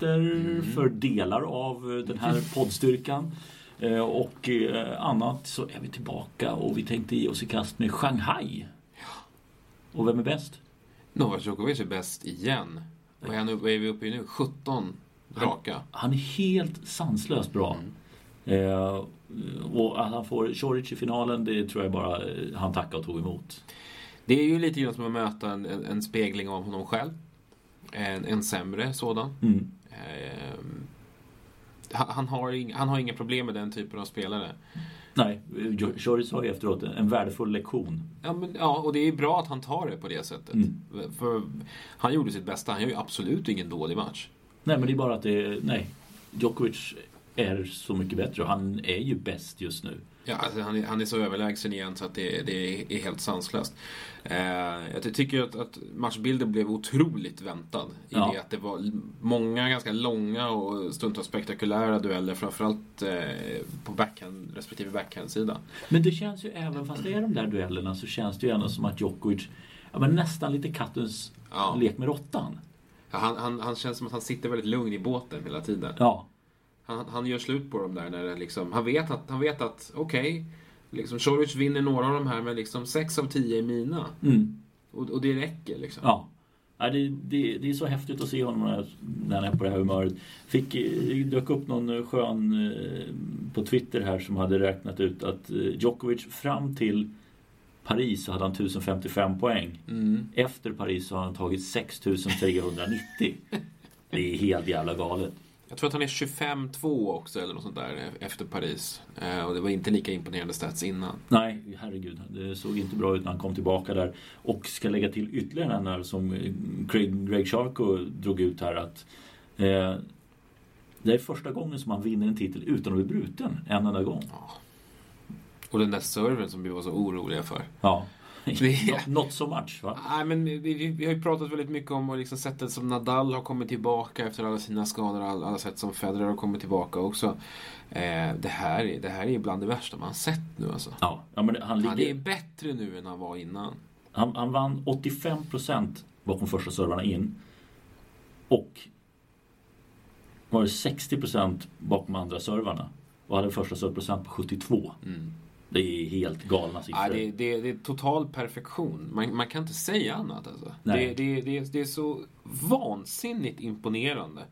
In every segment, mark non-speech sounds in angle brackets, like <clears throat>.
semester Mm. för delar av eh, den här <laughs> poddstyrkan. Eh, Och eh, annat så är vi tillbaka och vi tänkte ge oss i kast med Shanghai. Och vem är bäst? Novak Djokovic är bäst igen. Är, han är vi uppe i nu? 17 raka. Han är helt sanslöst bra. Mm. Eh, och att han får Choric i finalen, det tror jag bara han tackade och tog emot. Det är ju lite grann som att möta en, en, en spegling av honom själv. En, en sämre sådan. Mm. Ehm, han, han, har, ing- han har inga problem med den typen av spelare. Nej, Choric sa ju efteråt en värdefull lektion. Ja, men, ja, och det är bra att han tar det på det sättet. Mm. För han gjorde sitt bästa. Han gör ju absolut ingen dålig match. Nej, men det är bara att det, nej. Djokovic är så mycket bättre och han är ju bäst just nu. Ja, alltså, han, är, han är så överlägsen igen så att det, det är helt sanslöst. Eh, jag tycker att, att matchbilden blev otroligt väntad. I Ja. det att det var många ganska långa och stundtals spektakulära dueller. Framförallt eh, på backhand, respektive backhandsida. Men det känns ju även fast det är de där duellerna så känns det ju ändå som att Djokovic ja, men nästan lite kattens Ja. lek med råttan. Ja, han, han, han känns som att han sitter väldigt lugn i båten hela tiden. Ja, Han, han gör slut på dem där när det liksom, han vet att, han vet att okej, liksom Choric vinner några av de här men liksom sex av tio är mina. mm. Och, och det räcker liksom. ja. ja det, det, det är så häftigt att se honom när, när han är på det här humöret. Fick, eh, det dök upp någon skön eh, på Twitter här som hade räknat ut att eh, Djokovic fram till Paris så hade han 1055 poäng. Mm. Efter Paris så har han tagit 6390. Det är helt jävla galet. Jag tror att han är 25-2 också eller något sånt där efter Paris. Eh, och det var inte lika imponerande stats innan. Nej, herregud. Det såg inte bra ut när han kom tillbaka där. Och ska lägga till ytterligare en där som eh, Craig, Greg Sharko drog ut här att eh, det är första gången som han vinner en titel utan att bli bruten en enda gång. Och den där serven som vi var så oroliga för. Ja. Not, not so much va? Nej, men vi, vi, har ju pratat väldigt mycket om och liksom sättet som Nadal har kommit tillbaka efter alla sina skador. Alla, alla sätt som Federer har kommit tillbaka också. Eh, det, här, är- det här är bland det värsta man sett nu alltså. Ja, ja men han, Han är ligger, bättre nu än han var innan. han, han vann 85% bakom första servarna in. Och var det 60% bakom andra servarna. Och hade första servprocent på 72. Mm. Det är helt galna siffror. Ja, det, det, det är total perfektion. Man, man kan inte säga annat alltså. Det, det, är så vansinnigt imponerande.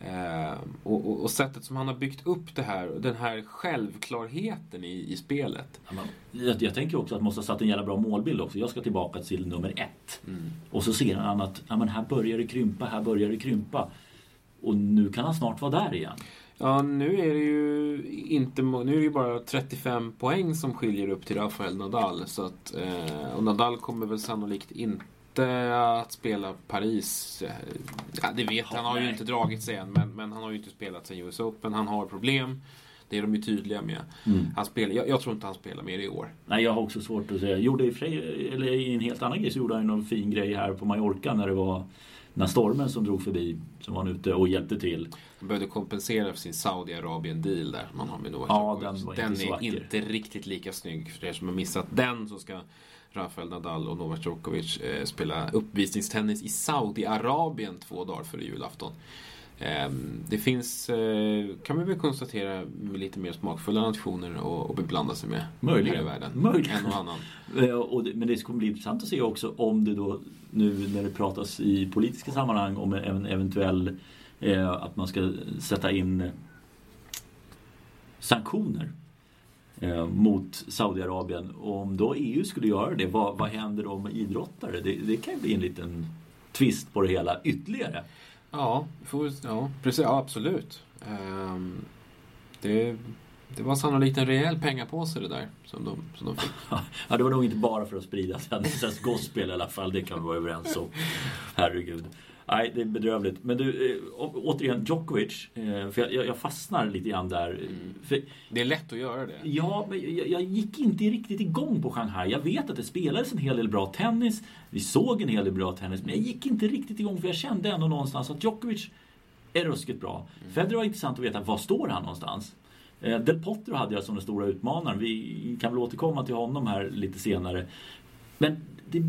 Eh, och, och, och sättet som han har byggt upp det här, den här självklarheten i, i spelet. Ja, men Jag, jag tänker också att han måste ha satt en jävla bra målbild också. Jag ska tillbaka till nummer ett. Mm. Och så ser han att ja, men här börjar det krympa, här börjar det krympa. Och nu kan han snart vara där igen. Ja, nu är det ju inte nu är det ju bara 35 poäng som skiljer upp till Rafael Nadal. Så att, eh, och Nadal kommer väl sannolikt inte att spela Paris. Eh, Ja, det vet han, har ju inte dragit sig än, men, men han har ju inte spelat sen US Open. Han har problem. Det är de ju tydliga med. Han spelar, jag, jag tror inte han spelar mer i år. Nej, jag har också svårt att säga. Gjorde i, eller i en helt annan grej så gjorde han ju någon fin grej här på Mallorca när det var när stormen som drog förbi. Som var han ute och hjälpte till. Han behövde kompensera för sin Saudiarabien-deal där man har med Ja, den var den inte är inte riktigt lika snygg. För er som har missat den så ska Rafael Nadal och Novak Djokovic eh, spela uppvisningstennis i Saudiarabien två dagar före julafton. Ehm, det finns, eh, kan man väl konstatera, lite mer smakfulla nationer att beblanda sig med Möjligen. i världen. Möjligen. En och annan. <laughs> Eh, Och det, men det kommer bli intressant att se också om det då nu när det pratas i politiska sammanhang om en eventuell eh, att man ska sätta in sanktioner mot Saudiarabien. Och om då EU skulle göra det, vad, vad händer då med idrottare? Det, det kan ju bli en liten twist på det hela ytterligare. Ja, får, ja precis, ja, absolut. Ehm, det, det var sannolikt en rejäl pengapåse det där som de, som de fick. <laughs> Ja, det var nog inte bara för att sprida Tennisens gospel i alla fall, det kan vi vara överens om. Herregud. Nej, det är bedrövligt. Men du, eh, återigen Djokovic. Eh, för jag- jag, fastnar lite grann där. För, Det är lätt att göra det. ja, men jag, jag gick inte riktigt igång på Shanghai. Jag vet att det spelades en hel del bra tennis. Vi såg en hel del bra tennis. Men jag gick inte riktigt igång för jag kände ändå någonstans att Djokovic är ruskigt bra. Federer var intressant att veta, var står han någonstans? Eh, Del Potro hade jag som den stora utmanaren. Vi kan väl återkomma till honom här lite senare. Men det,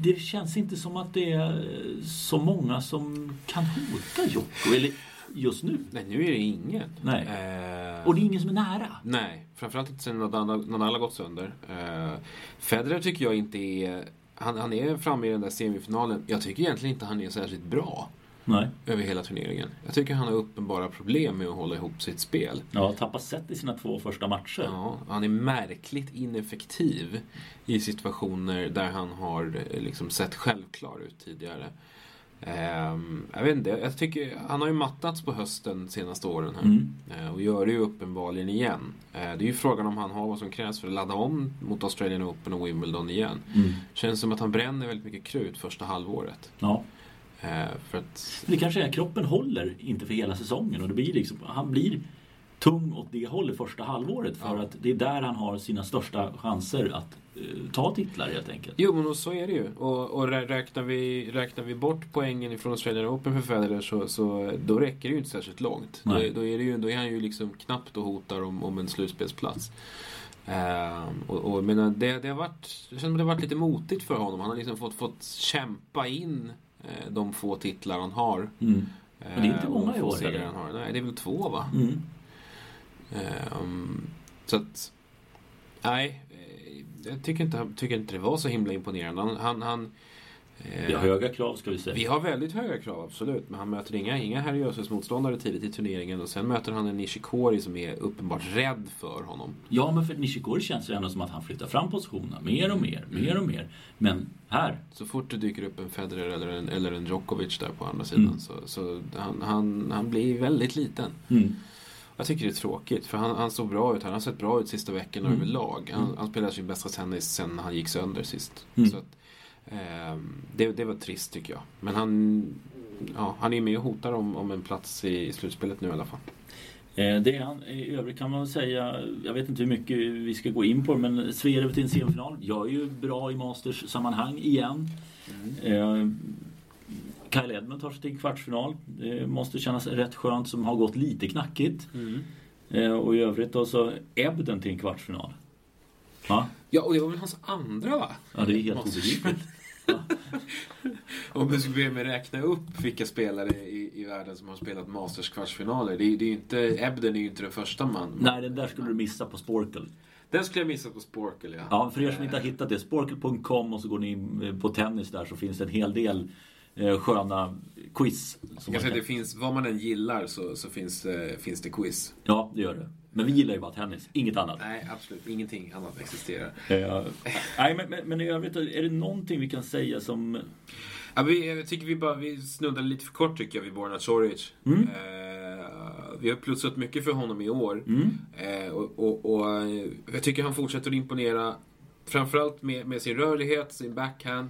det känns inte som att det är så många som kan hota Jocko. Eller just nu. Nej, nu är det ingen. Nej. Eh, Och det är ingen som är nära. Nej, framförallt inte sen Nadal, gått sönder. Eh, Federer tycker jag inte är... Han, han är framme i den där semifinalen. Jag tycker egentligen inte han är särskilt bra Nej. över hela turneringen. Jag tycker han har uppenbara problem med att hålla ihop sitt spel. Ja, tappat set i sina två första matcher. Ja, han är märkligt ineffektiv i situationer där han har eh, liksom sett självklar ut tidigare. Ehm, jag vet inte, jag tycker han har ju mattats på hösten senaste åren här. Mm. Eh, och gör det ju uppenbarligen igen. Eh, det är ju frågan om han har vad som krävs för att ladda om mot Australian Open och Wimbledon igen. Mm. Känns som att han bränner väldigt mycket krut första halvåret. Ja. Eh, för att, Det kanske är kroppen håller inte för hela säsongen och det blir liksom, han blir tung åt det hållet första halvåret för Ja. att det är där han har sina största chanser att eh, ta titlar helt enkelt. jo men så är det ju. Och, och rä- räknar, vi, räknar vi bort poängen ifrån Australian Open för Federer så, så då räcker det ju inte särskilt långt. Då, då, är det ju, då är han ju liksom knappt och hotar om, om en slutspelsplats. Ehm, och, och, men det, det, har varit, det känns som det har varit lite motigt för honom. Han har liksom fått, fått kämpa in de få titlar han har. Mm. Men det är inte Eh, många i år han har. Nej, det är väl två va? Mm. Ehm, så att... Nej, eh, jag tycker inte, tycker inte det var så himla imponerande. Han, han, han, eh, Vi har höga krav ska vi säga. vi har väldigt höga krav, absolut. Men han möter inga, inga Harry motståndare tidigt i turneringen. Och sen möter han en Nishikori som är uppenbart rädd för honom. Ja, men för Nishikori känns det ändå som att han flyttar fram positionerna mer och mer, mer och mer. Men här, Så fort det dyker upp en Federer eller en, eller en Djokovic där på andra sidan Mm. så, så han, han, han blir väldigt liten. mm. Jag tycker det är tråkigt för han, han såg bra ut. Han har sett bra ut sista veckorna Mm. överlag. Han, han spelade sin bästa tennis sen han gick sönder sist. Mm. Så att, det, det var trist tycker jag. Men han, ja, han är med och hotar om, om en plats i, i slutspelet nu i alla fall. Eh, Det är han. I övrigt kan man säga, jag vet inte hur mycket vi ska gå in på men Zverev till en semifinal gör ju bra i Masters-sammanhang igen. Eh, Kyle Edmund tar sig till kvartsfinal. Det måste kännas rätt skönt som har gått lite knackigt. Eh, Och i övrigt då så Ebden till en kvartsfinal. Va? Ja, och det var väl hans andra va? Ja, det är helt obegripligt. <laughs> Om vi skulle med att räkna upp vilka spelare i, i världen som har spelat Masters kvartsfinaler. Det, är- det är inte, Ebden är ju inte den första man. Nej, den där skulle du missa på Sporkel. Den skulle jag missa på Sporkel ja. Ja, för er som inte har hittat det, sporkel.com och så går ni in eh, på tennis där så finns det en hel del eh, sköna quiz. Som Jag kan säga det finns, vad man än gillar så, så finns, eh, finns det quiz. Ja, det gör det. Men vi gillar ju bara tennis, inget annat. Nej, absolut. Ingenting annat existerar. Eh, nej, men, men, men i övrigt, är det någonting vi kan säga som... Ja, vi, jag tycker vi bara vi snuddade lite för kort tycker jag vid Borna Coric. Mm. Eh, vi har plussat mycket för honom i år. Mm, Eh, och, och, och eh, jag tycker han fortsätter att imponera. Framförallt med, med sin rörlighet, sin backhand.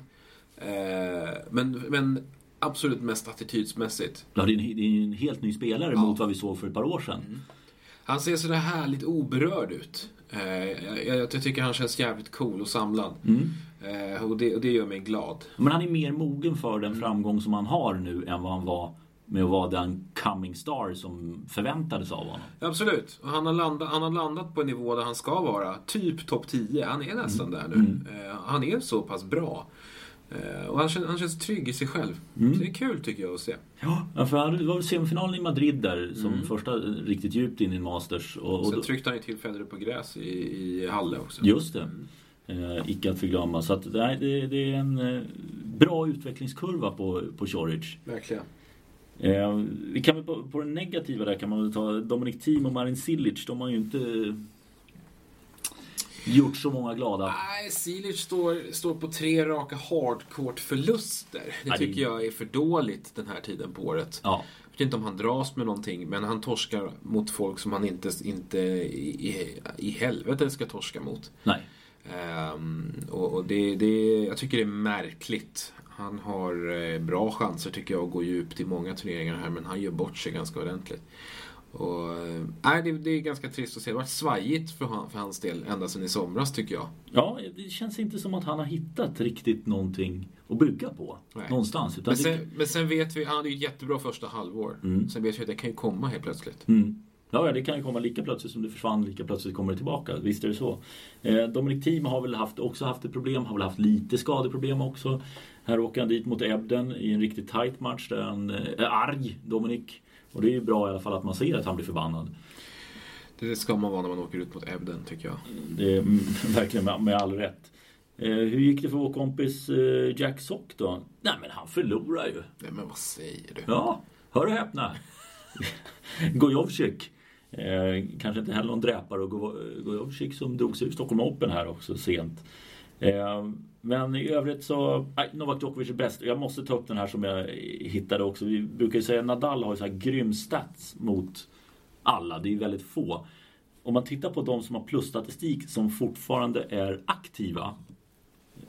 Eh, men, men absolut mest attitydsmässigt. ja, det, är en, det är en helt ny spelare Ja. mot vad vi såg för ett par år sedan. Han ser sådär härligt oberörd ut. Eh, jag, jag, jag tycker han känns jävligt cool och samlad. Mm. Eh, och, det, och det gör mig glad. Men han är mer mogen för den framgång som han har nu än vad han var med att vara den coming star som förväntades av honom. Absolut. Och han, har landat, han har landat på en nivå där han ska vara. Typ topp 10. Han är nästan där nu. Eh, han är så pass bra. Eh, och han känns, han känns trygg i sig själv. Mm. Så det är kul tycker jag att se. Ja, för han- det var väl semifinalen i Madrid där som första riktigt djupt in i Masters. Och, och Sen tryckte han ju till Federer på gräs i, i Halle också. just det. Eh, icke att förglömma. Så att, nej, det, det är en eh, bra utvecklingskurva på, på Choric. Verkligen. Eh, vi kan väl på, på det negativa där kan man väl ta Dominic Thiem och Marin Cilic. De har ju inte gjort så många glada. Nej, Silic står, står på tre raka hardcourt-förluster. Det det- tycker jag är för dåligt den här tiden på året. Ja, Jag vet inte om han dras med någonting, men han torskar mot folk som han inte, inte i, i, i helvete ska torska mot. nej. Ehm, och och det, det, jag tycker det är märkligt. Han har eh, bra chanser tycker jag att gå djupt i många turneringar här, men han gör bort sig ganska ordentligt. Och, eh, nej, det, det är ganska trist att se. Det har varit svajigt för, han, för hans del ända sedan i somras tycker jag. Ja, det känns inte som att han har hittat riktigt någonting att bygga på. Nej. Någonstans. Utan Men det, sen, men sen vet vi, han hade ju ett jättebra första halvår. Mm. Sen vet vi att det kan ju komma helt plötsligt. mm. Ja, det kan ju komma lika plötsligt som det försvann, lika plötsligt kommer det tillbaka. Visst är det så. Eh, Dominic Thiem har väl haft, också haft ett problem, har väl haft lite skadeproblem också. Här åker han dit mot Ebden i en riktigt tight match där han eh, är arg, Dominic. Och det är ju bra i alla fall att man ser att han blir förbannad. Det ska man vara när man åker ut mot Ebden tycker jag. Det är mm, <laughs> verkligen med, med all rätt. Eh, hur gick det för vår kompis eh, Jack Sock då? Nej men han förlorar ju. Nej men vad säger du? Ja, hör och häpna. <laughs> Gojovcik. Eh, kanske inte heller någon dräpare och Go- Gojovcik som drog sig ur Stockholm Open här också sent. Ehm, men i övrigt så, nej, Novak Djokovic är bäst. Jag måste ta upp den här som jag hittade också. Vi brukar ju säga att Nadal har ju så här grym stats mot alla. Det är ju väldigt få. Om man tittar på de som har plusstatistik som fortfarande är aktiva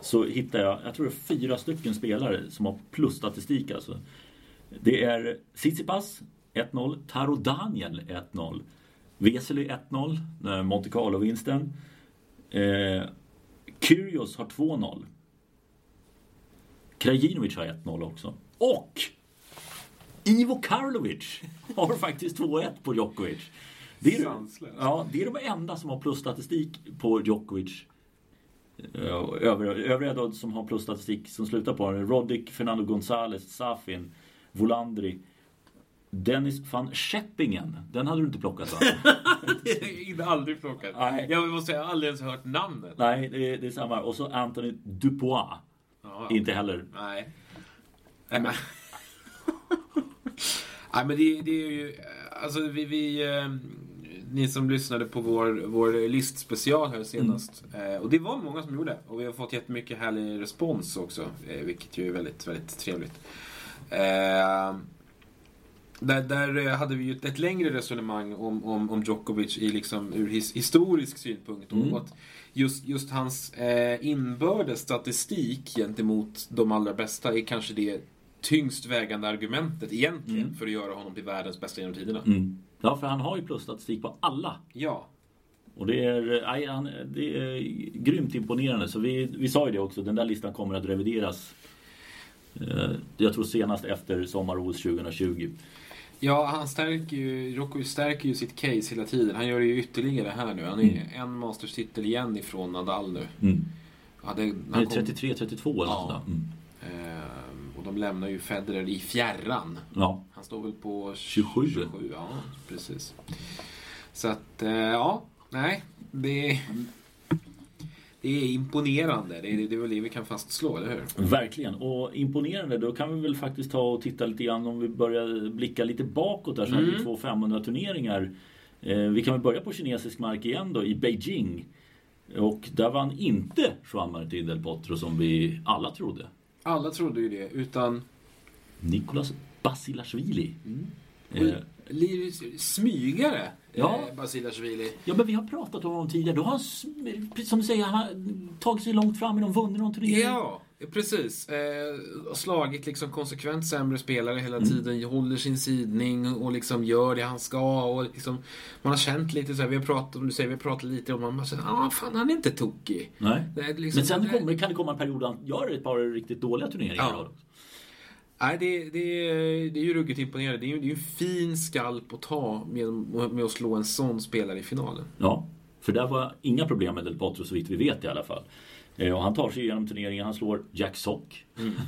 så hittar jag, jag tror det är fyra stycken spelare som har plusstatistik alltså. Det är Tsitsipas 1-0, Taro Daniel 1-0, Vesely 1-0, Monte Carlo-vinsten. Eh, Kyrgios har 2-0. Krajinovic har 1-0 också. Och Ivo Karlovic har faktiskt 2-1 på Djokovic. Det är, Sanslöst. ja, det är de enda som har plusstatistik på Djokovic. Eh, Övriga, övriga då som har plusstatistik som slutar på Roddick, Fernando González, Safin, Volandri. Dennis van Scheppingen. Den hade du inte plockat va? <laughs> Är aldrig plockat. Nej. Jag måste säga, jag har aldrig ens hört namnet. Nej, det är, det är samma. Och så Anthony Dupois. Ja, Inte heller. Nej. Nej men, <laughs> Nej, men det, det är ju... Alltså vi... vi eh, ni som lyssnade på vår, vår listspecial här senast. Eh, och det var många som gjorde. Och vi har fått jättemycket härlig respons också. Eh, vilket ju är väldigt, väldigt trevligt. Eh, där, där eh, hade vi ju ett, ett längre resonemang om, om, om Djokovic i liksom ur his, historisk synpunkt. Mm. Och att just, just hans eh, inbördes statistik gentemot de allra bästa är kanske det tyngst vägande argumentet egentligen Mm. för att göra honom till världens bästa genom tiderna. Mm. Ja, för han har ju plusstatistik på alla. Ja. Och det är, nej, han, det är grymt imponerande. Så vi, vi sa ju det också, den där listan kommer att revideras. Eh, Jag tror senast efter sommar-OS 2020. Ja, han stärker ju, Djokovic stärker ju sitt case hela tiden. Han gör det ju ytterligare här nu. Han är Mm. en Masters-titel igen ifrån Nadal nu. Mm. Ja, det, Han han är kom- 33-32 eller Ja. något sånt där. Mm. Ehm, och de lämnar ju Federer i fjärran. Ja. Han står väl på 27. 27 ja, precis. Så att, eh, ja, nej. Det, det är imponerande. Det är, det är väl det vi kan fastslå, eller hur? Verkligen. Och imponerande, då kan vi väl faktiskt ta och titta lite grann om vi börjar blicka lite bakåt där så hade vi Mm. två 500 turneringar. Eh, vi kan väl börja på kinesisk mark igen då, i Beijing. Och där vann inte Juan Martín del Potro som vi alla trodde. Alla trodde ju det, utan Nicolas Basilashvili. Eh, Oj. li- smygare. Ja. Eh, Basilashvili. ja men vi har pratat om honom tidigare. Då har han, som du säger, han har tagit sig långt fram i någon vunnit någon turnering. Ja, precis. Eh, slagit liksom konsekvent sämre spelare hela Mm. tiden. Håller sin sidning och liksom gör det han ska. Och liksom, man har känt lite så här, vi har pratat, om du säger, vi har pratat lite om man säger, ah fan han är inte tokig. Nej. Är liksom, Men sen det- kommer, kan det komma en period där han gör ett par riktigt dåliga turneringar. Ja. då. Nej, det, det, det är ju ruggigt imponerande. Det är ju det är ju en fin skalp att ta med, med att slå en sån spelare i finalen. Ja, för där var inga problem med Del Potro så vitt vi vet i alla fall. Eh, Och han tar sig igenom turneringen. Han slår Jack Sock.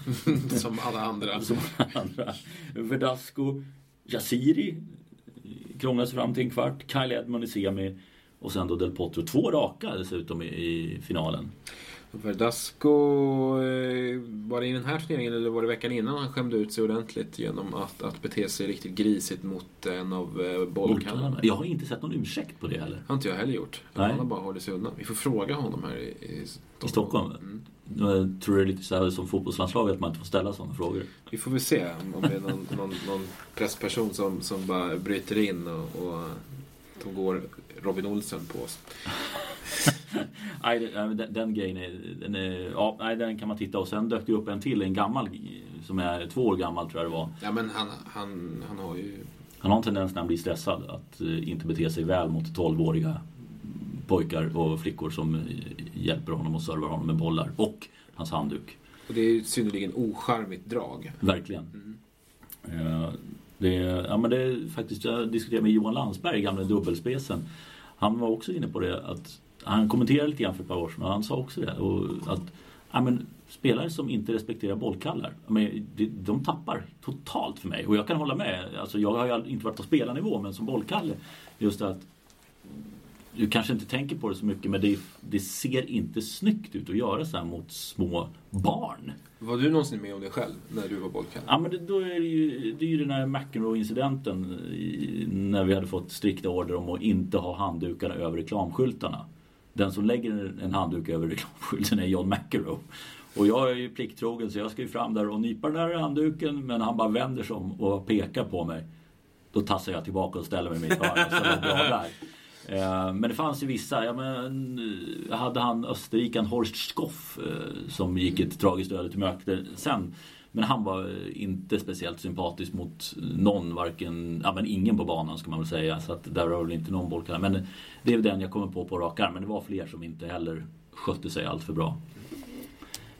<laughs> Som alla andra. Som andra. Verdasco, Jasiri krånglar sig fram till en kvart. Kyle Edmund i semi. Och sen då Del Potro. Två raka dessutom i, i finalen. Verdasco, eh, var det i den här turneringen eller var det veckan innan han skämde ut sig ordentligt genom att, att bete sig riktigt grisigt mot en av eh, bollkallarna? Jag har inte sett någon ursäkt på det heller. har inte jag heller gjort. Nej. Han har bara hållit sig undan. Vi får fråga honom här i, i Stockholm. I Stockholm? Mm. Jag tror det är lite så här som fotbollslandslaget att man inte får ställa sådana frågor. Vi får väl se om- om det är någon, någon, någon pressperson som, som bara bryter in och, och de går Robin Olsen på oss. <laughs> Nej, den, den grejen är, den är, ja, nej, den kan man titta och sen dök det upp en till, en gammal som är två år gammal tror jag det var. Ja men han, han, han har ju... Han har en tendens när han blir stressad att eh, inte bete sig väl mot 12-åriga pojkar och flickor som eh, hjälper honom och servar honom med bollar. Och hans handduk. Och det är ju ett synnerligen ocharmigt drag. Verkligen. Mm. Eh, Det, ja, men det är faktiskt, jag diskuterade med Johan Landsberg, gamla dubbelspecen. Han var också inne på det att han kommenterade lite grann för ett par år sedan och han sa också det. Och att, ja, men, spelare som inte respekterar bollkallar, men, de, de tappar totalt för mig. Och jag kan hålla med. Alltså, jag har ju inte varit på spelarnivå men som bollkalle, just att du kanske inte tänker på det så mycket men det, det ser inte snyggt ut att göra så här mot små barn. Var du någonsin med om det själv när du var bollkalle? Ja men det, då är det, ju, det är ju den här McEnroe-incidenten när vi hade fått strikta order om att inte ha handdukarna över reklamskyltarna. Den som lägger en, handduk över reklamskylten är John McEnroe. Och jag är ju plikttrogen så jag ska ju fram där och nypa den där handduken men han bara vänder sig om och pekar på mig. Då tassar jag tillbaka och ställer mig i mitt hörn och så låg bra där. Men det fanns ju vissa, ja, men, eh, hade han österrikan Horst Skoff eh, som gick ett tragiskt öde till möte eh, sen. Men han var inte speciellt sympatisk mot någon, varken, ja men ingen på banan ska man väl säga. Så att där var väl inte någon bollkille. Men det är den jag kommer på på rak arm. Men det var fler som inte heller skötte sig allt för bra.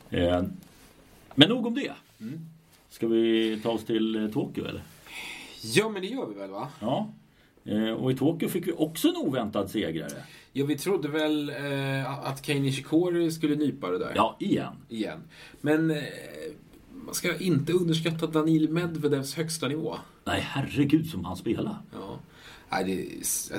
Eh, Men nog om det. Ska vi ta oss till eh, Tokyo eller? Ja, men det gör vi väl va? Ja. Eh, Och i Tokyo fick vi också en oväntad segrare. Ja, vi trodde väl eh, att Kei Nishikori skulle nypa det där. Ja, igen. Igen. Men eh, man ska inte underskatta Danil Medvedevs högsta nivå. Nej, herregud som han spelar. Ja. Nej, det är s-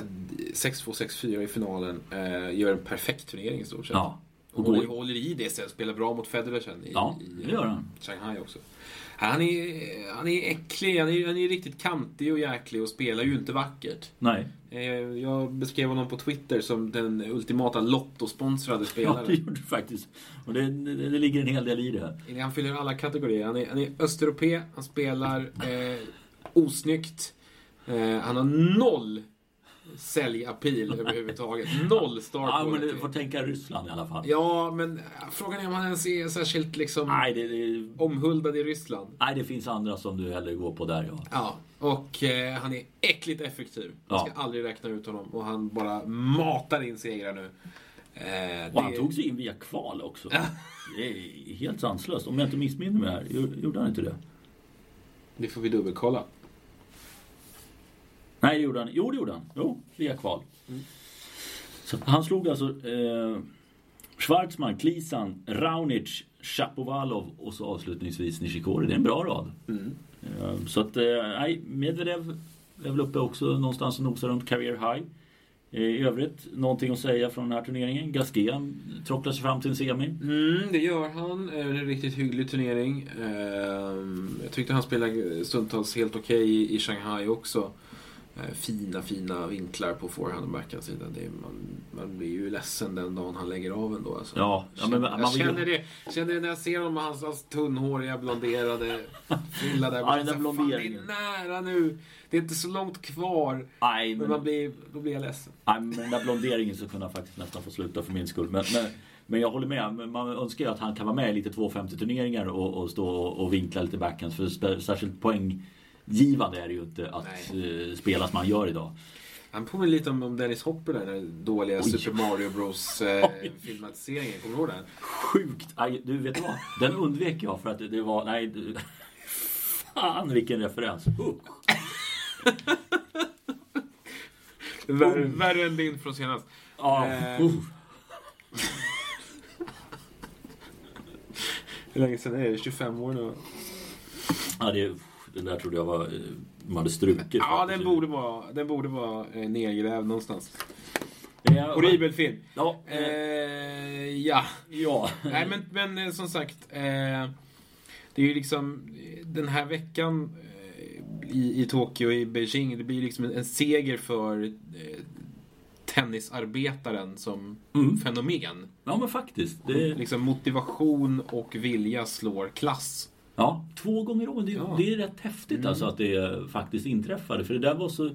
6-2, 6-4 i finalen. Eh, gör en perfekt turnering i stort sett. Ja. Och håller, håller i det sen. Spelar bra mot Federer sen i, Ja, i gör han. Shanghai också. Han är, han är äcklig, han är, han är riktigt kantig och jäklig och spelar ju inte vackert. Nej, Jag beskrev honom på Twitter som den ultimata lottosponsrade ja, spelaren. det gjorde du faktiskt. Och det, det, det ligger en hel del i det. Han fyller alla kategorier. Han är, han är östeuropé, han spelar eh, osnyggt. Eh, han har noll säljappil överhuvudtaget. Noll star Ja, men du får tänka Ryssland i alla fall. Ja, men eh, frågan är om han ens är särskilt liksom Nej, det, det, omhuldad i Ryssland. nej, det finns andra som du hellre går på där ja. Ja, och eh, han är äckligt effektiv. Man ska Ja. aldrig räkna ut honom. Och han bara matar in segrar nu. Eh, Och han det- tog sig in via kval också. Det är helt sanslöst. Om jag inte missminner mig här. Gjorde han inte det? Det får vi dubbelkolla. Nej, det gjorde han. Jo, det gjorde han. Jo, via kval. Så att han slog alltså eh, Schwarzman, Klisan, Raunic, Shapovalov och så avslutningsvis Nishikori. Det är en bra rad. Eh, så att, eh, nej, Medvedev är väl uppe också någonstans och nosar runt career high. Eh, I övrigt, någonting att säga från den här turneringen? Gasquet trocklar sig fram till en semi. Mm, det gör han. Eh, En riktigt hygglig turnering. Eh, Jag tyckte han spelade stundtals helt okej i- i Shanghai också. Eh, Fina, fina vinklar på forehand och backhand-sidan. Man, man blir ju ledsen den dagen han lägger av ändå. Alltså. Ja, ja, men jag känner, det, känner det när jag ser honom med hans, hans tunnhåriga blonderade <laughs> frilla där. Ja, den där. Det är nära nu. Det är inte så långt kvar. Nej, Men men, man blir, då blir jag ledsen. nej, men den där blonderingen så kunde han faktiskt nästan få sluta för min skull. Men, men, men jag håller med. Man önskar ju att han kan vara med i lite 250 turneringar och, och stå och, och vinkla lite backhands. För särskilt poänggivande är det ju inte att eh, spela som han gör idag. Han påminner lite om, Dennis Hopper där, den dåliga Oj. Super Mario Bros eh, <laughs> filmatiseringen. Kommer du ihåg den? Sjukt! Aj, du vet vad? Den undvek jag för att det, var... Nej, du, fan vilken referens! Uh. <laughs> Värre, värre än din från senast. Ja, Eh. uh. Hur länge sedan är det? 25 år nu? ja det, den där trodde jag var... eh, Man hade strukit. Ja, den borde vara, den borde vara eh, nedgrävd någonstans. Ja, Horribel film. Ja, Eh, eh, ja. ja. Nej, men, men eh, som sagt. Eh, det är ju liksom eh, den här veckan eh, i, i Tokyo i Beijing. Det blir liksom en, en seger för eh, tennisarbetaren som Mm. fenomen. ja, men faktiskt. Det, Liksom motivation och vilja slår klass. Ja, två gånger om. Det, Ja. det är rätt häftigt alltså att det faktiskt inträffade. För det där var så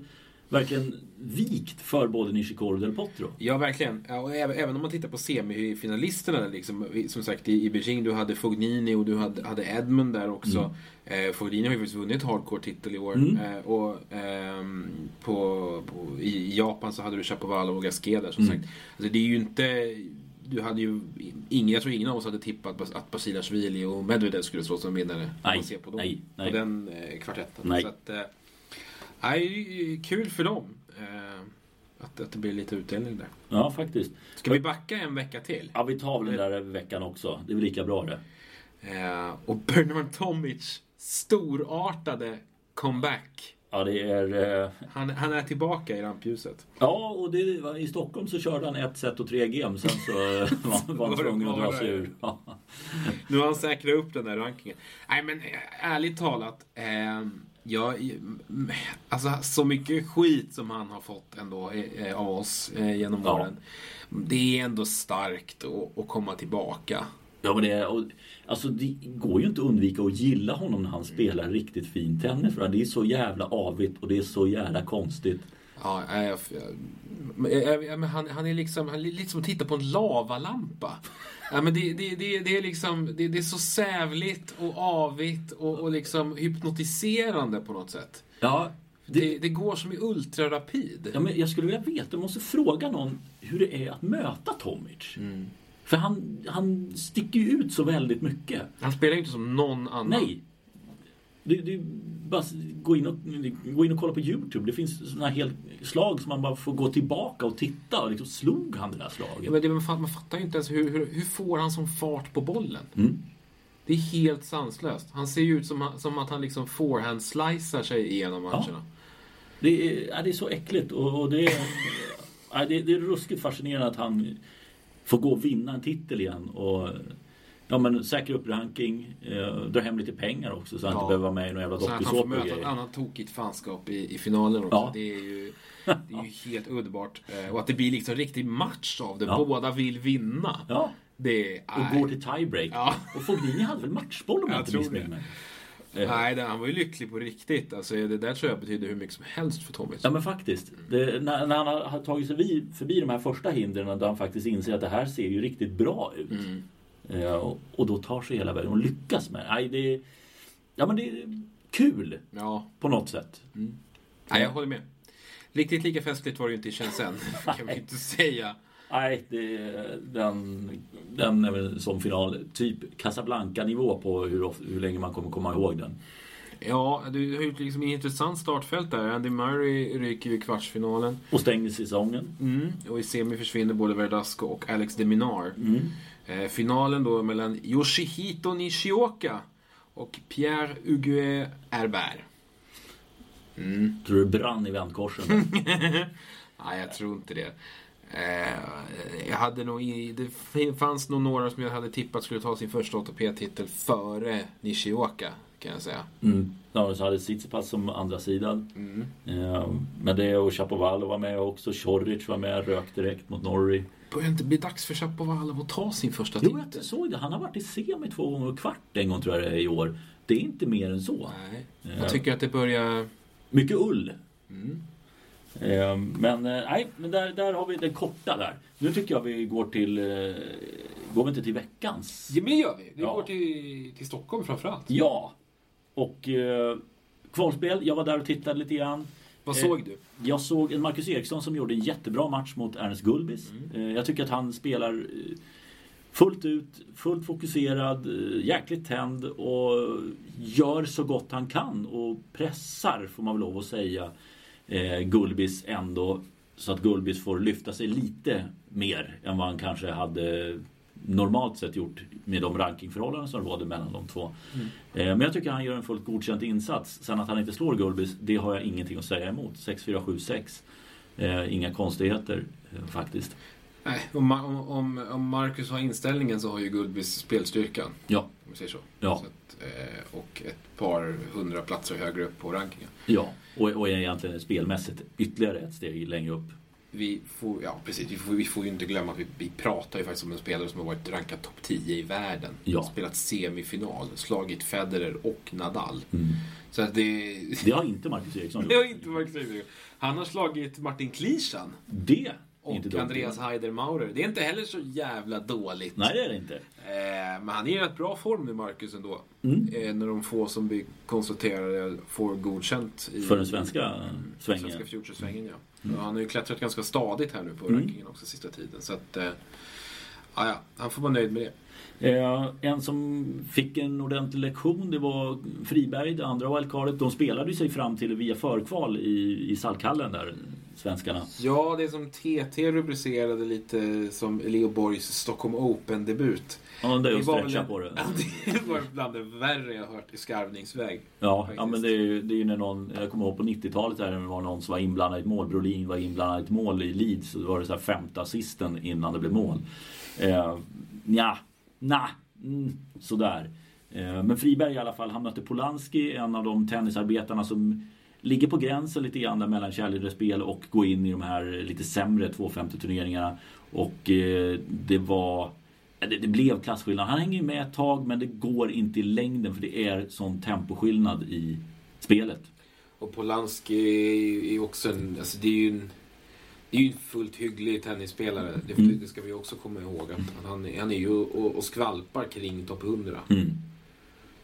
verkligen vikt för både Nishikori och Del Potro. Ja, verkligen. Ja, och även, om man tittar på semifinalisterna, liksom, som sagt i, Beijing, du hade Fognini och du hade, hade Edmund där också. Eh, Fognini har ju faktiskt vunnit hardcore-titel i år. Mm. Eh, och ehm, på, på, i Japan så hade du Chapovalov och Gasquet där som Mm. sagt. Alltså, det är ju inte... Du hade ju ingen, jag tror ingen av oss hade tippat att Basilashvili och Medvedev skulle slå som vinnare. Nej, ser på, dem, nej, nej. på den eh, kvartetten. Nej. Så att, eh, Nej, kul för dem. Eh, att, att det blir lite utdelning där. Ja, faktiskt. Ska vi backa en vecka till? Ja, vi tar väl den där veckan också. Det är väl lika bra det. Och Bernard Tomic storartade comeback. Ja, det är... Eh... Han, han är tillbaka i rampljuset. Ja, och det, i Stockholm så körde han ett set och tre game. Sen så var, <laughs> var han tvungen att dra sig ur. Ja. Nu har han säkrat upp den där rankingen. Nej, men ärligt talat. Eh, Ja, alltså så mycket skit som han har fått ändå eh, av oss eh, genom ja. åren. Det är ändå starkt att, att komma tillbaka. Ja, men det, och, alltså, det går ju inte att undvika att gilla honom när han spelar riktigt fin tennis. För det är så jävla avigt och det är så jävla konstigt. Ja, jag, jag, jag, han, han, är liksom, han är lite som att titta på en lavalampa. <laughs> Ja, men det, det, det, det är liksom, det, det, är så sävligt och avigt och, och liksom hypnotiserande på något sätt. Ja, det, det, går som i ultrarapid. Ja, men jag skulle vilja veta, jag måste fråga någon hur det är att möta Tomic. Mm. För han, han sticker ju ut så väldigt mycket. Han spelar ju inte som någon annan. Nej. Det, det, bara gå in, och, gå in och kolla på Youtube. Det finns såna här slag som man bara får gå tillbaka och titta. Och liksom slog han det där slaget? Ja, men det, man, fattar, ju inte ens hur, hur, hur får han som fart på bollen? Mm. Det är helt sanslöst. Han ser ju ut som, som att han liksom forehand-slicear sig igenom matcherna. Ja. Det, är, ja, det är så äckligt och, och det, är, ja, det, det är ruskigt fascinerande att han får gå och vinna en titel igen. Och Ja men säkra upp ranking, eh, dra hem lite pengar också så han ja. inte behöver vara med i någon jävla dokusåpa. Så han får möta ett annat tokigt fanskap i, i finalen också. Ja. Det, är ju, <laughs> det är ju helt underbart. Eh, och att det blir liksom en riktig match av det. Ja. Båda vill vinna. Ja. Det, och går till tiebreak. Ja. Och Fognini hade väl matchboll om jag inte missminner mig. Eh. Nej, det, han var ju lycklig på riktigt. Alltså, det där tror jag betyder hur mycket som helst för Tommy. Ja, men faktiskt. Det, när, när, han har tagit sig förbi, förbi de här första hindren, där han faktiskt inser att det här ser ju riktigt bra ut. Mm. Eh, och, och, då tar sig hela vägen och lyckas med Nej, det. Ja, men det är kul. Ja. På något sätt. Mm. Ja, jag håller med. Riktigt lika festligt var det ju inte i Shenzhen. <laughs> kan vi inte säga. Nej, det, den, den är väl som final. Typ Casablanca-nivå på hur, hur länge man kommer komma ihåg den. Ja, du har ju liksom en intressant startfält där. Andy Murray ryker ju i kvartsfinalen. Och stänger säsongen. Mm, och i semi försvinner både Verdasco och Alex de Minar. Mm. Eh, finalen då mellan Yoshihito Nishioka och Pierre-Huguet Herbert. Mm. Tror du det brann i vändkorsen? <laughs> Nej, jag tror inte det. Eh, jag hade nog i, det fanns nog några som jag hade tippat skulle ta sin första ATP-titel före Nishioka kan jag säga. Mm. Ja, så hade Tsitsipas som andra sidan. Mm. Eh, men det och Chapovalov var med också. Choric var med, rök direkt mot Norrie. Börjar inte bli dags för Chapovalov att ta sin första titel? Jo, jag såg det. Han har varit i semi två gånger och kvart en gång tror jag det är i år. Det är inte mer än så. Nej. Jag eh, tycker att det börjar... Mycket ull. Mm. Eh, men nej, men där, där har vi den korta där. Nu tycker jag vi går till... Går vi inte till veckans? Ja, men det gör vi. Vi ja. går till, till Stockholm framförallt. Ja. Och eh, kvalspel, jag var där och tittade lite grann. Vad eh, såg du? Jag såg en Marcus Eriksson som gjorde en jättebra match mot Ernest Gulbis. Mm. Eh, jag tycker att han spelar eh, fullt ut, fullt fokuserad, eh, jäkligt tänd och gör så gott han kan och pressar, får man väl lov att säga, eh, Gulbis ändå så att Gulbis får lyfta sig lite mer än vad han kanske hade normalt sett gjort med de rankingförhållanden som råder mellan de två. Mm. Eh, men jag tycker han gör en fullt godkänd insats. Sen att han inte slår Gulbis, det har jag ingenting att säga emot. 6-4, 7-6. Eh, inga konstigheter eh, faktiskt. Nej, om, om, om Marcus har inställningen så har ju Gulbis spelstyrkan. Ja. Om vi säger så. ja. så att, och ett par hundra platser högre upp på rankingen. Ja, och, och egentligen spelmässigt ytterligare ett steg längre upp vi får, ja precis, vi får, vi får ju inte glömma att vi, vi pratar ju faktiskt om en spelare som har varit rankad topp 10 i världen. Ja. Spelat semifinal, slagit Federer och Nadal. Mm. Så att det... Det har inte Marcus Eriksson <laughs> gjort. Det har inte Marcus Eriksson Han har slagit Martin Klischan. Det och inte Andreas Heider Maurer. Det är inte heller så jävla dåligt. Nej, det är det inte. Eh, men han är i rätt bra form nu, Marcus, ändå. Mm. Eh, när de få som vi konstaterade får godkänt. I, För den svenska svängen. Svenska Future-svängen, ja. Mm. Han har ju klättrat ganska stadigt här nu på mm. rankingen också sista tiden. Så att, eh, Ja. Han får vara nöjd med det. Eh, en som fick en ordentlig lektion det var Friberg, det andra wildcardet. De spelade ju sig fram till via förkval i, i Saltkallen där, svenskarna. Ja, det är som TT rubricerade lite som Leo Borgs Stockholm Open-debut. Ja, det är att stretcha på det. <laughs> Det var bland det värre jag hört i skarvningsväg. Ja, faktiskt. ja men det är ju det är när någon, jag kommer ihåg på 90-talet där det var någon som var inblandad i ett mål. Brolin var inblandad i ett mål i Leeds. Så det var det så här femte assisten innan det blev mål. Eh, ja, na, mm, sådär. Eh, men Friberg i alla fall, han mötte Polanski, en av de tennisarbetarna som ligger på gränsen lite grann där mellan kärleksspel och gå in i de här lite sämre 250 turneringarna. Och eh, det var Det, det blev klasskillnad. Han hänger ju med ett tag men det går inte i längden för det är sån temposkillnad i spelet. Och Polanski är ju också en... Alltså det är ju en, det är ju en fullt hygglig tennisspelare. Det, Mm. det ska vi också komma ihåg. Att han, är- han är ju och, och skvalpar kring topp 100. Mm.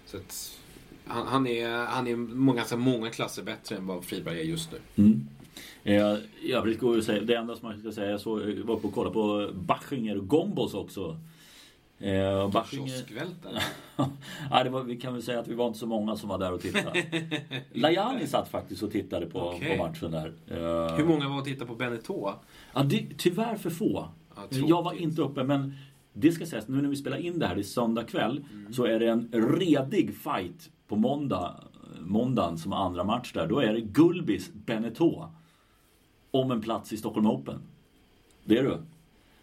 Så att, han, han är, han är många, ganska många klasser bättre än vad Friberg är just nu. Mm. Eh, I övrigt går säga, det enda som man ska säga, jag såg, var uppe och kollade på Bachinger och Gombos också. Eh, Bachinger, <laughs> ja, det var, vi kan väl säga att vi var inte så många som var där och tittade. <laughs> Lajani satt faktiskt och tittade på, Okej. på matchen där. Eh, Hur många var och tittade på Benetton? Ja, det, tyvärr för få. Ja, jag var inte uppe men det ska sägas, nu när vi spelar in det här, det är söndag kväll, så är det en redig fight på måndag, måndagen som andra match där. Då är det Gulbis Benetton om en plats i Stockholm Open. Det är du.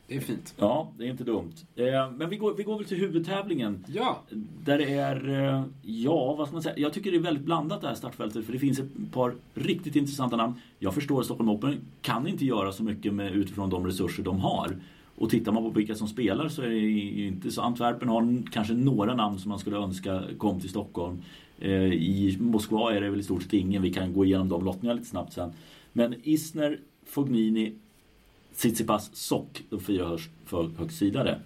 Det är fint. Ja, det är inte dumt. Eh, men vi går, vi går väl till huvudtävlingen. Ja, Där det är, eh, ja vad ska man säga, jag tycker det är väldigt blandat det här startfältet för det finns ett par riktigt intressanta namn. Jag förstår att Stockholm Open kan inte göra så mycket med, utifrån de resurser de har. Och tittar man på vilka som spelar så är det ju inte så. Antwerpen har kanske några namn som man skulle önska kom till Stockholm. Eh, I Moskva är det väl i stort sett ingen. Vi kan gå igenom de lottningarna lite snabbt sen. Men Isner, Fognini, Tsitsipas, Sock, de fyra hörs för högst sidade.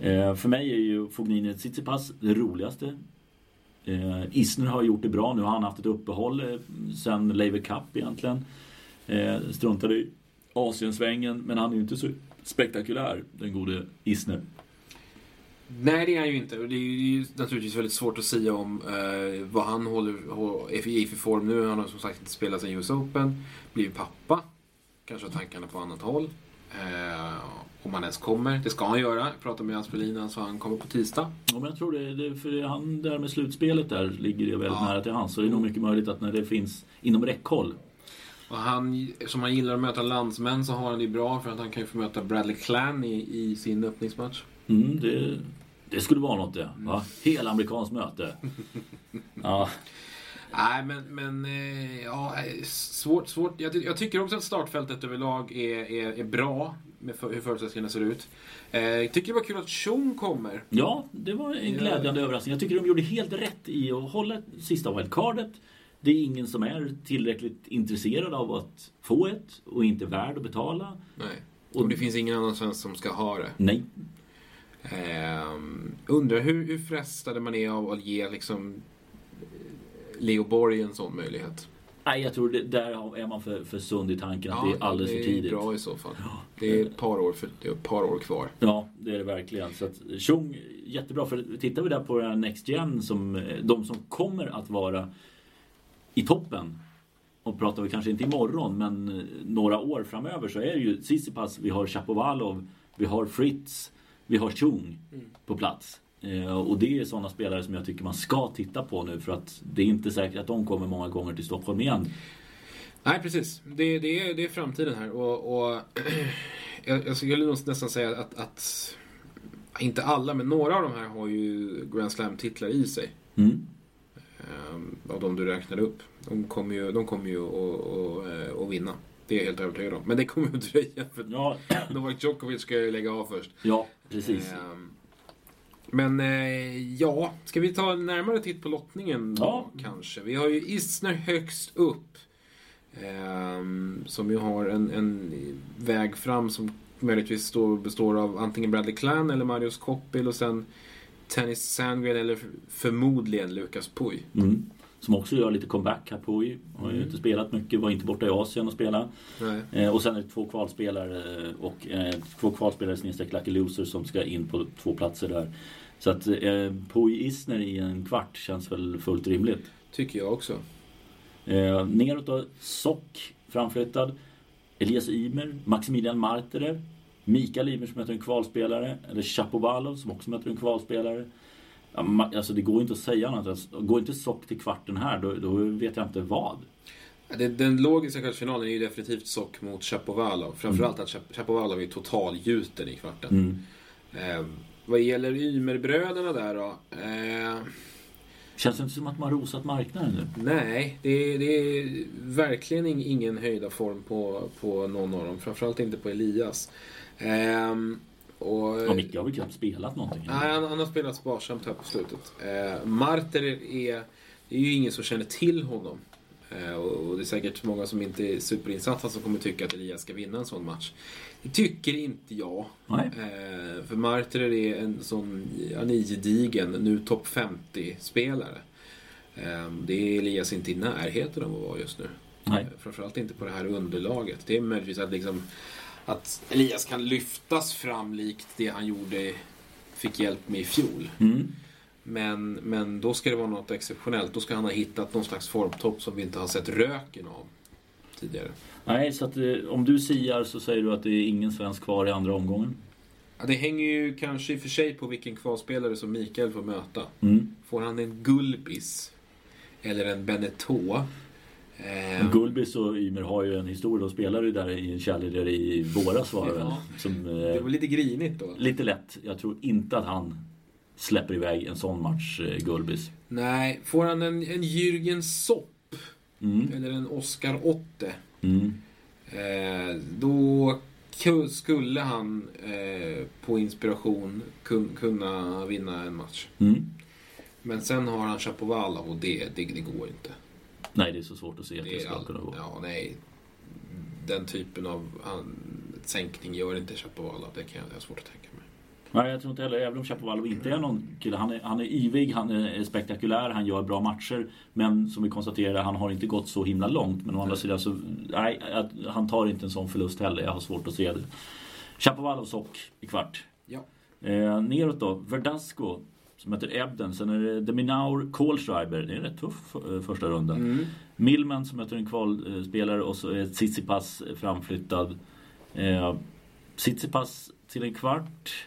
Eh, för mig är ju Fognini Tsitsipas det roligaste. Eh, Isner har gjort det bra. Nu har han haft ett uppehåll eh, sen Laver Cup egentligen. Struntade i Asiensvängen men han är ju inte så spektakulär den gode Isner. Nej, det är han ju inte. Det är ju naturligtvis väldigt svårt att säga om eh, vad han håller, i för form nu. Han har som sagt inte spelat sen US Open. Blivit pappa. Kanske har tankarna på annat håll. Eh, om han ens kommer. Det ska han göra. Jag pratade med Aspelin, så han kommer på tisdag. Ja, men jag tror det, det för han där med slutspelet där ligger det väldigt Ja. nära till hans. Så det är nog mycket möjligt att när det finns inom räckhåll. Och han, som han gillar att möta landsmän så har han det bra för att han kan ju få möta Bradley Clan i, i sin öppningsmatch. Mm, det, det skulle vara något det. Va? Helamerikanskt möte. <laughs> Ja, Nej, men, men eh, ja, svårt, svårt. Jag, jag tycker också att startfältet överlag är, är, är bra med för, hur förutsättningarna ser ut. Eh, jag tycker det var kul att Tjong kommer. Ja, det var en Ja. glädjande överraskning. Jag tycker de gjorde helt rätt i att hålla sista wildcardet. Det är ingen som är tillräckligt intresserad av att få ett och inte värd att betala. Nej. Och det finns ingen annan svensk som ska ha det. Nej. Ehm, undrar hur, hur frestade man är av att ge liksom eh, Leo Borg en sån möjlighet? Nej, jag tror det, där är man för, för sund i tanken att det är alldeles det för är tidigt. bra i så fall. Det är ett par år, för, det är ett par år kvar. Ja, det är det verkligen. Så att Tjong, jättebra. För tittar vi där på den här Next Gen, som, de som kommer att vara i toppen. Och pratar vi kanske inte imorgon, men några år framöver så är det ju Tsitsipas, vi har Chapovalov, vi har Fritz, vi har Chung på plats. Eh, och det är sådana spelare som jag tycker man ska titta på nu för att det är inte säkert att de kommer många gånger till Stockholm igen. Nej, precis. Det, det, är, det är framtiden här. Och, och <clears throat> jag, jag skulle nästan säga att, att inte alla, men några av de här har ju Grand Slam-titlar i sig. Mm. Ehm, av de du räknade upp. De kommer ju, de kommer ju att, att vinna. Det är jag helt övertygad om. Men det kommer ju att dröja för Ja, Novak Djokovic ska ju lägga av först. ja, precis. Ehm, Men eh, ja, ska vi ta en närmare titt på lottningen då, Ja. kanske? Vi har ju Isner högst upp. ehm, som ju har en, en väg fram som möjligtvis står, består av antingen Bradley Clan eller Marius Koppil och sen Tennis Sandgren eller förmodligen Lukas Puy. Mm. Som också gör lite comeback här ju. Har ju Mm. inte spelat mycket, var inte borta i Asien och spela. Nej. Eh, och sen är det två kvalspelare och eh, två kvalspelare snedstreck Lucky Loser som ska in på två platser där. Så att eh, Puy Isner i en kvart känns väl fullt rimligt. Tycker jag också. Eh, neråt då, Sock framflyttad. Elias Ymer, Maximilian Marterer. Mikael Ymer som möter en kvalspelare. Eller Chapovalov som också möter en kvalspelare. Ja, alltså det går inte att säga annat. Går inte Sock till kvarten här då, då vet jag inte vad. Den logiska kvartsfinalen är ju definitivt Sock mot Chapovalov. Framförallt att Chap- Chapovalov är totalgjuten i kvarten. Mm. Eh, vad gäller Ymerbröderna där då. Eh, Känns det inte som att man rosat marknaden nu? nej, det är, det är verkligen ing- ingen höjda form på, på någon av dem. Framförallt inte på Elias. Ehm, och, Ja, Micke har väl knappt spelat någonting? Nej, han, han har spelat sparsamt här på slutet. Eh, Marter är, det är ju ingen som känner till honom. Eh, och, det är säkert många som inte är superinsatta som kommer tycka att Elias ska vinna en sån match. Det tycker inte jag. Nej. Eh, för Marter är en sån, han är gedigen, nu topp 50-spelare. Eh, det är Elias inte i närheten av att vara just nu. Nej. Framförallt inte på det här underlaget. Det är möjligtvis att, liksom, att Elias kan lyftas fram likt det han gjorde, fick hjälp med i fjol. Mm. Men, men då ska det vara något exceptionellt. Då ska han ha hittat någon slags formtopp som vi inte har sett röken av tidigare. Nej, så att, eh, om du siar så säger du att det är ingen svensk kvar i andra omgången? Ja, det hänger ju kanske i och för sig på vilken kvalspelare som Mikael får möta. Mm. Får han en Gulbis eller en Beneteau? Eh, Gulbis och Ymer har ju en historia. De spelade ju där i en kärlek i våras var det väl. Ja. Som, det eh, var lite grinigt då. lite lätt. Jag tror inte att han släpper iväg en sån match, eh, Gulbis. Nej, får han en, en Jürgen Sopp Mm. eller en Oscar Otte? Mm. Eh, då ku- skulle han eh, på inspiration kun, kunna vinna en match. Mm. Men sen har han Chapovalov och det, det, det går inte. Nej, det är så svårt att se att det, Det ska all, kunna gå. ja, nej. Den typen av han, sänkning gör inte Chapovalov. Det kan jag, det är svårt att tänka. Nej, jag tror inte heller, även om Chapovalov inte är någon kille. Han är, han är yvig, han är spektakulär, han gör bra matcher. Men som vi konstaterade, han har inte gått så himla långt. Men å andra sidan så, nej, han tar inte en sån förlust heller. Jag har svårt att se det. Chapovalov sock i kvart. Ja. Eh, neråt då, Verdasco som heter Ebden. Sen är det Deminaur Kohlschreiber. Det är en rätt tuff eh, första runda. Mm. Millman som möter en kvalspelare och så är Tsitsipas framflyttad. Eh, Tsitsipas till en kvart.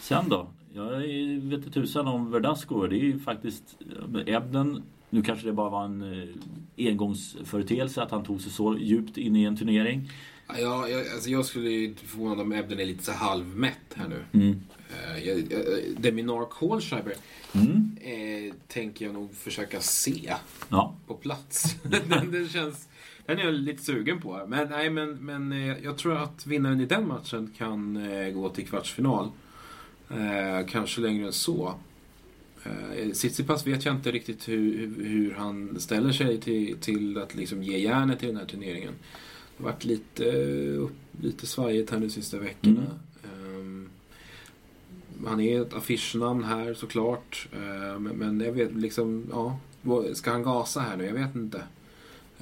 Sen då? Jag vet inte tusan om Verdasco. Det är ju faktiskt eh, Ebden. Nu kanske det bara var en eh, engångsföreteelse att han tog sig så djupt in i en turnering. Ja, jag, alltså jag skulle ju inte förvåna om Ebden är lite så halvmätt här nu. Mm. Eh, jag, jag, Deminar Kohlschreiber Mm. eh, tänker jag nog försöka se Ja. på plats. <laughs> den, den känns... Den är jag lite sugen på. Men, nej, men, men jag tror att vinnaren i den matchen kan gå till kvartsfinal. Eh, kanske längre än så. Eh, Tsitsipas vet jag inte riktigt hur, hur- han ställer sig till, till att liksom ge järnet i den här turneringen. Det har varit lite, eh, lite svajigt här de sista veckorna. Ehm, han är ett affischnamn här såklart. Eh, men, men jag vet liksom, ja. Ska han gasa här nu? Jag vet inte.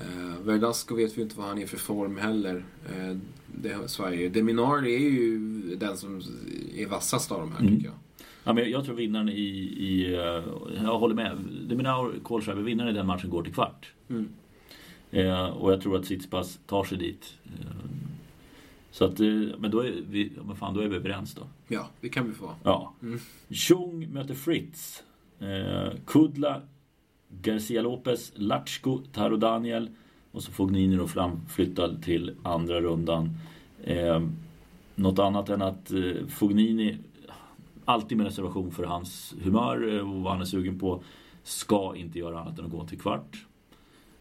Uh, Verdasco vet vi inte vad han är för form heller. Eh, det har Sverige. Deminar är ju den som är vassast av de här Mm. tycker jag. Ja, men jag tror vinnaren i, i eh, jag håller med. Deminaur Kohlschreiber, vinnaren i den matchen går till kvart. Mm. Eh, och jag tror att Tsitsipas tar sig dit. Eh, så att, eh, men då är vi, men fan, då är vi överens då. Ja, det kan vi få. Ja. Mm. Möter Fritz. Eh, Kudla, Garcia Lopez, Latchko, Taro Daniel och så Fognini då framflyttad till andra rundan. Eh, något annat än att eh, Fognini, alltid med reservation för hans humör eh, och vad han är sugen på, ska inte göra annat än att gå till kvart.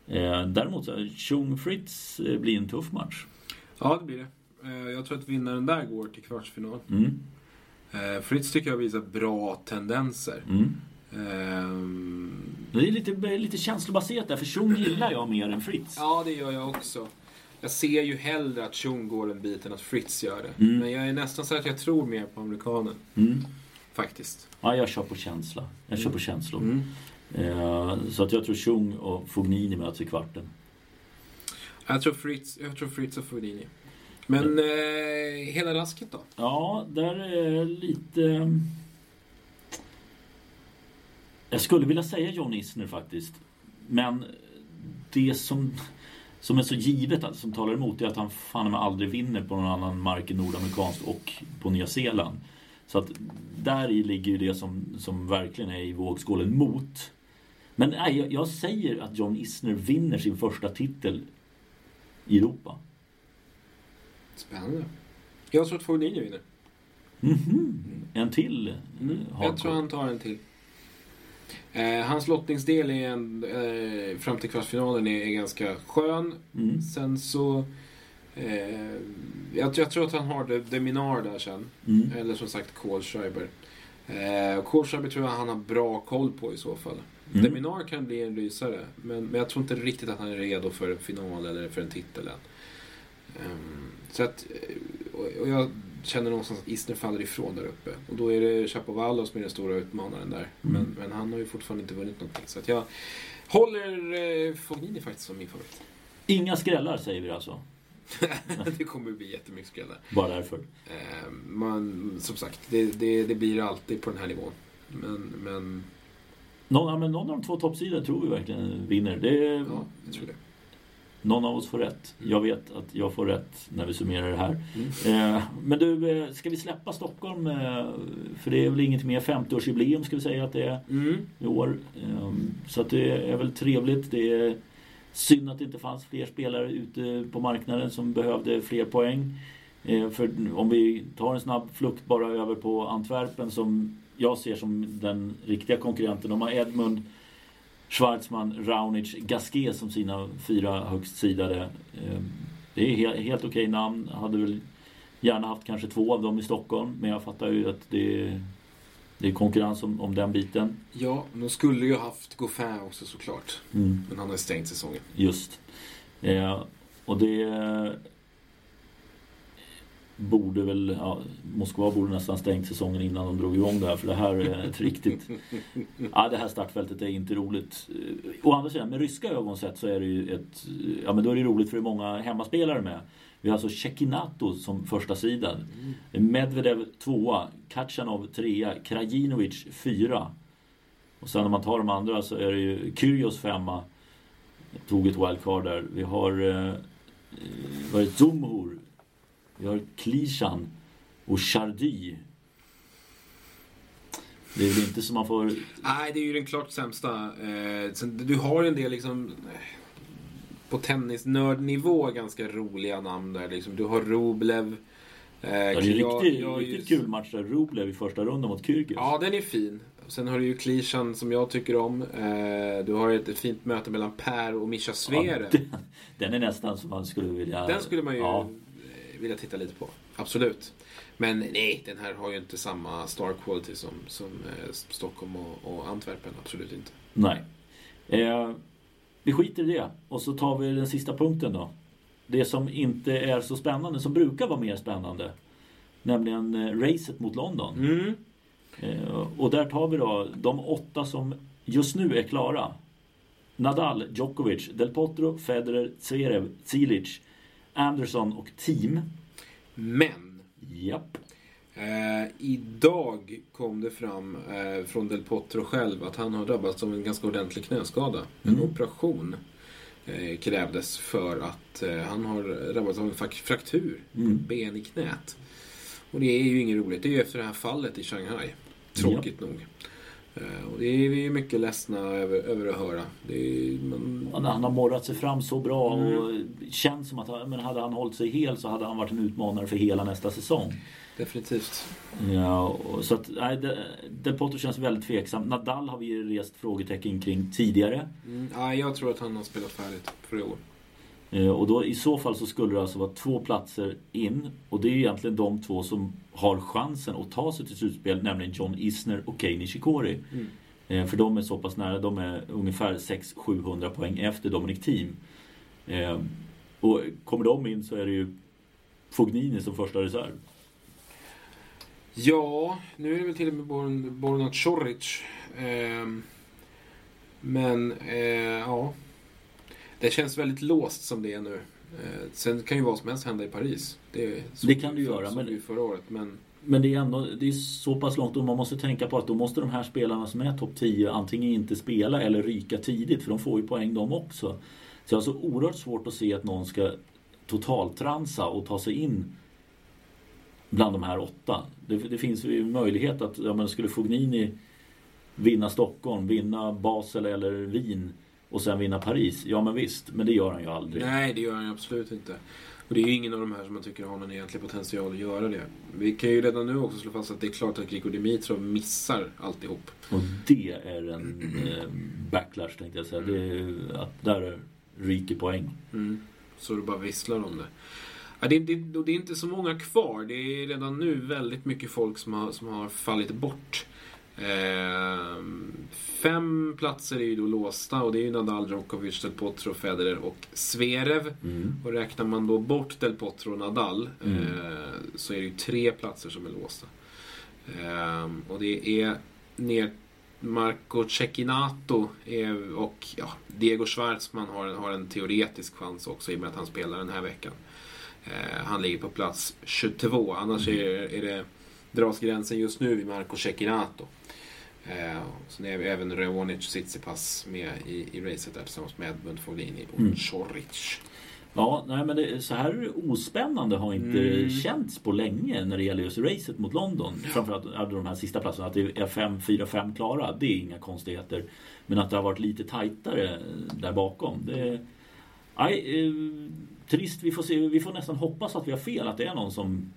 Eh, däremot så Chung Fritz eh, blir en tuff match. Ja, det blir det. Eh, jag tror att vinnaren där går till kvartsfinal. Mm, Fritz tycker jag visar bra tendenser. mm. Det är lite, lite känslobaserat där, för Chung gillar jag mer än Fritz. Ja, det gör jag också. Jag ser ju hellre att Chung går en bit än att Fritz gör det. Mm. Men jag är nästan så att jag tror mer på amerikanen. Mm. Faktiskt. Ja, jag kör på känsla. Jag kör på känslor. Mm. Eh, så att jag tror Chung och Fognini möts i kvarten. Jag tror Fritz, jag tror Fritz och Fognini. Men eh, hela rasket då? Ja, där är lite... Jag skulle vilja säga John Isner faktiskt. Men det som, som är så givet, alltså, som talar emot, är att han fan med aldrig vinner på någon annan mark än nordamerikanskt och på Nya Zeeland. Så att där i ligger ju det som, som verkligen är i vågskålen mot. Men nej, jag, jag säger att John Isner vinner sin första titel i Europa. Spännande. Jag tror att Fognini vinner. Mhm. En till Mm. eh, Jag tror han tar en till. Eh, hans lottningsdel är en, eh, fram till kvartsfinalen är, är ganska skön. Mm. Sen så... Eh, jag, jag tror att han har det, det Minar där sen. Mm. Eller som sagt Kohlschreiber. Eh, Kohlschreiber tror jag han har bra koll på i så fall. Mm. Deminar kan bli en rysare. Men, men jag tror inte riktigt att han är redo för en final eller för en titel än. Ehm, så att, eh, och- och jag känner någonstans att Isner faller ifrån där uppe. Och då är det Chapovalov som är den stora utmanaren där. Men, men han har ju fortfarande inte vunnit någonting. Så att jag håller eh, Fognini faktiskt som min favorit. Inga skrällar säger vi alltså. <laughs> det kommer bli jättemycket skrällar. Bara därför. Eh, man, som sagt, det, det, det blir alltid på den här nivån. Men, men Någon, ja, men någon av de två toppsidorna tror vi verkligen vinner. Det ja, jag tror det. Någon av oss får rätt. Mm. Jag vet att jag får rätt när vi summerar det här. Mm. Eh, men du, eh, ska vi släppa Stockholm? Eh, för det är väl inget mer 50-årsjubileum ska vi säga att det är Mm. i år. Så det är väl trevligt. Det är synd att det inte fanns fler spelare ute på marknaden som behövde fler poäng. För om vi tar en snabb flukt bara över på Antwerpen som jag ser som den riktiga konkurrenten. De har Edmund, Schwarzman, Raunic, Gasquet som sina fyra högst sidade. Eh, Det är he- helt okej namn. Hade väl gärna haft kanske två av dem i Stockholm. Men jag fattar ju att det är, det är konkurrens om, om den biten. Ja, de skulle ju haft Goffin också såklart. Mm. Men han har stängt säsongen. Just. Eh, och det borde väl, ja, Moskva borde nästan stängt säsongen innan de drog igång det här för det här är ett riktigt, <laughs> ja det här startfältet är inte roligt. Eh, Å andra sidan, med ryska ögon sett så är det ju ett, ja men då är det roligt för det är många hemmaspelare med. Vi har alltså Cekinato som första sidan. Medvedev tvåa, Kachanov trea, Krajinovic fyra. Och sen om man tar de andra så är det ju Kyrgios femma. Tog ett wildcard där. Vi har eh, eh, det, Zumhur. Vi har Klishan och Chardy. Det är väl inte som man får... Nej, det är ju den klart sämsta. Eh, du har ju en del liksom eh, på tennisnördnivå ganska roliga namn där. Liksom. Du har Roblev. Eh, Ja, det är en riktigt, jag riktigt kul match där. Rublev i första rundan mot Kyrgios. Ja, den är fin. Sen har du ju Klishan som jag tycker om. Eh, du har ett, ett fint möte mellan Per och Mischa Zverev. den, den är nästan som man skulle vilja... Den skulle man ju Ja, eh, vilja titta lite på. Absolut. Men nej, den här har ju inte samma star quality som, som eh, Stockholm och, och Antwerpen. Absolut inte. nej. Eh, vi skiter i det. Och så tar vi den sista punkten då. Det som inte är så spännande, som brukar vara mer spännande. Nämligen eh, racet mot London. Mm. Eh, och där tar vi då de åtta som just nu är klara. Nadal, Djokovic, Del Potro, Federer, Zverev, Cilic, Anderson och team. Men Japp. Eh, idag kom det fram eh, från Del Potro själv att han har drabbats av en ganska ordentlig knäskada. En Mm. operation eh, krävdes för att eh, han har drabbats av en fraktur på Mm. ett ben i knät. Och det är ju inget roligt. Det är ju efter det här fallet i Shanghai. Tråkigt nog. Eh, och det är vi mycket ledsna över, över att höra. Är, man, Han, han har morrat sig fram så bra Mm. och känns som att men hade han hållit sig hel så hade han varit en utmanare för hela nästa säsong. definitivt. Ja, så att, nej, De- Del Potro känns väldigt tveksam. Nadal har vi rest frågetecken kring tidigare. Mm, ja, jag tror att han har spelat färdigt för i år. Eh, Och då i så fall så skulle det alltså vara två platser in. Och det är egentligen de två som har chansen att ta sig till slutspel, nämligen John Isner och Kei Nishikori. Mm. Eh, För de är så pass nära, de är ungefär 600-700 poäng efter Dominic Thiem. Eh, Och kommer de in så är det ju Fognini som första reserv. Ja, nu är det väl till och med Born- Borna Coric. Men, ja. Det känns väldigt låst som det är nu. Eh, sen kan ju vad som helst hända i Paris. Det, det kan du göra. Men... förra året, men... Men det är ändå det är så pass långt och man måste tänka på att då måste de här spelarna som är topp 10 antingen inte spela eller ryka tidigt för de får ju poäng de också. Så jag har så oerhört svårt att se att någon ska totaltransa och ta sig in bland de här åtta. Det, det finns ju möjlighet att, ja men skulle Fognini vinna Stockholm, vinna Basel eller Wien och sen vinna Paris. Ja men visst, men det gör han ju aldrig. Nej, det gör han absolut inte. Och det är ju ingen av de här som man tycker har någon egentlig potential att göra det. Vi kan ju redan nu också slå fast att det är klart att Grigor Dimitrov missar alltihop. Och det är en eh, backlash tänkte jag säga. Mm. Det är, att där ryker poäng. Mm. Så det bara visslar om det. Ja, det, det, det, är inte så många kvar. Det är redan nu väldigt mycket folk som har, som har fallit bort. Eh, fem platser är ju då låsta och det är ju Nadal, Djokovic, Del Potro, Federer och Zverev. Mm. Och räknar man då bort Del Potro och Nadal mm. eh, så är det ju tre platser som är låsta. Eh, och det är ner Marco Cecchinato och ja, Diego Schwartzman har, har en teoretisk chans också i och med att han spelar den här veckan. Eh, han ligger på plats 22, annars mm. är, är det dras gränsen just nu vid Marco Cecchinato. Eh, sen är även Reonic Tsitsipas med i, i racet där tillsammans med Edmund Foglini och mm. Choric. Ja, nej men det, så här ospännande har inte mm. känts på länge när det gäller just racet mot London. Ja. Framförallt de här sista platserna, att det är 5, 4, 5 klara, det är inga konstigheter. Men att det har varit lite tajtare där bakom, det... Nej, eh, trist, vi får, se, vi får nästan hoppas att vi har fel, att det är någon som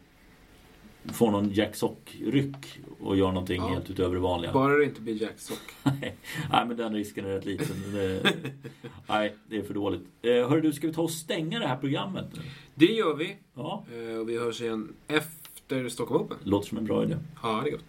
får någon Jack Sock-ryck och gör någonting ja. helt utöver det vanliga. Bara det inte blir Jack Sock. <laughs> nej, men den risken är rätt liten. <laughs> nej, det är för dåligt. Eh, hörru du, ska vi ta och stänga det här programmet nu? Det gör vi. Ja. Eh, och vi hörs igen efter Stockholm Open. Låter som en bra idé. Ja, det är gott.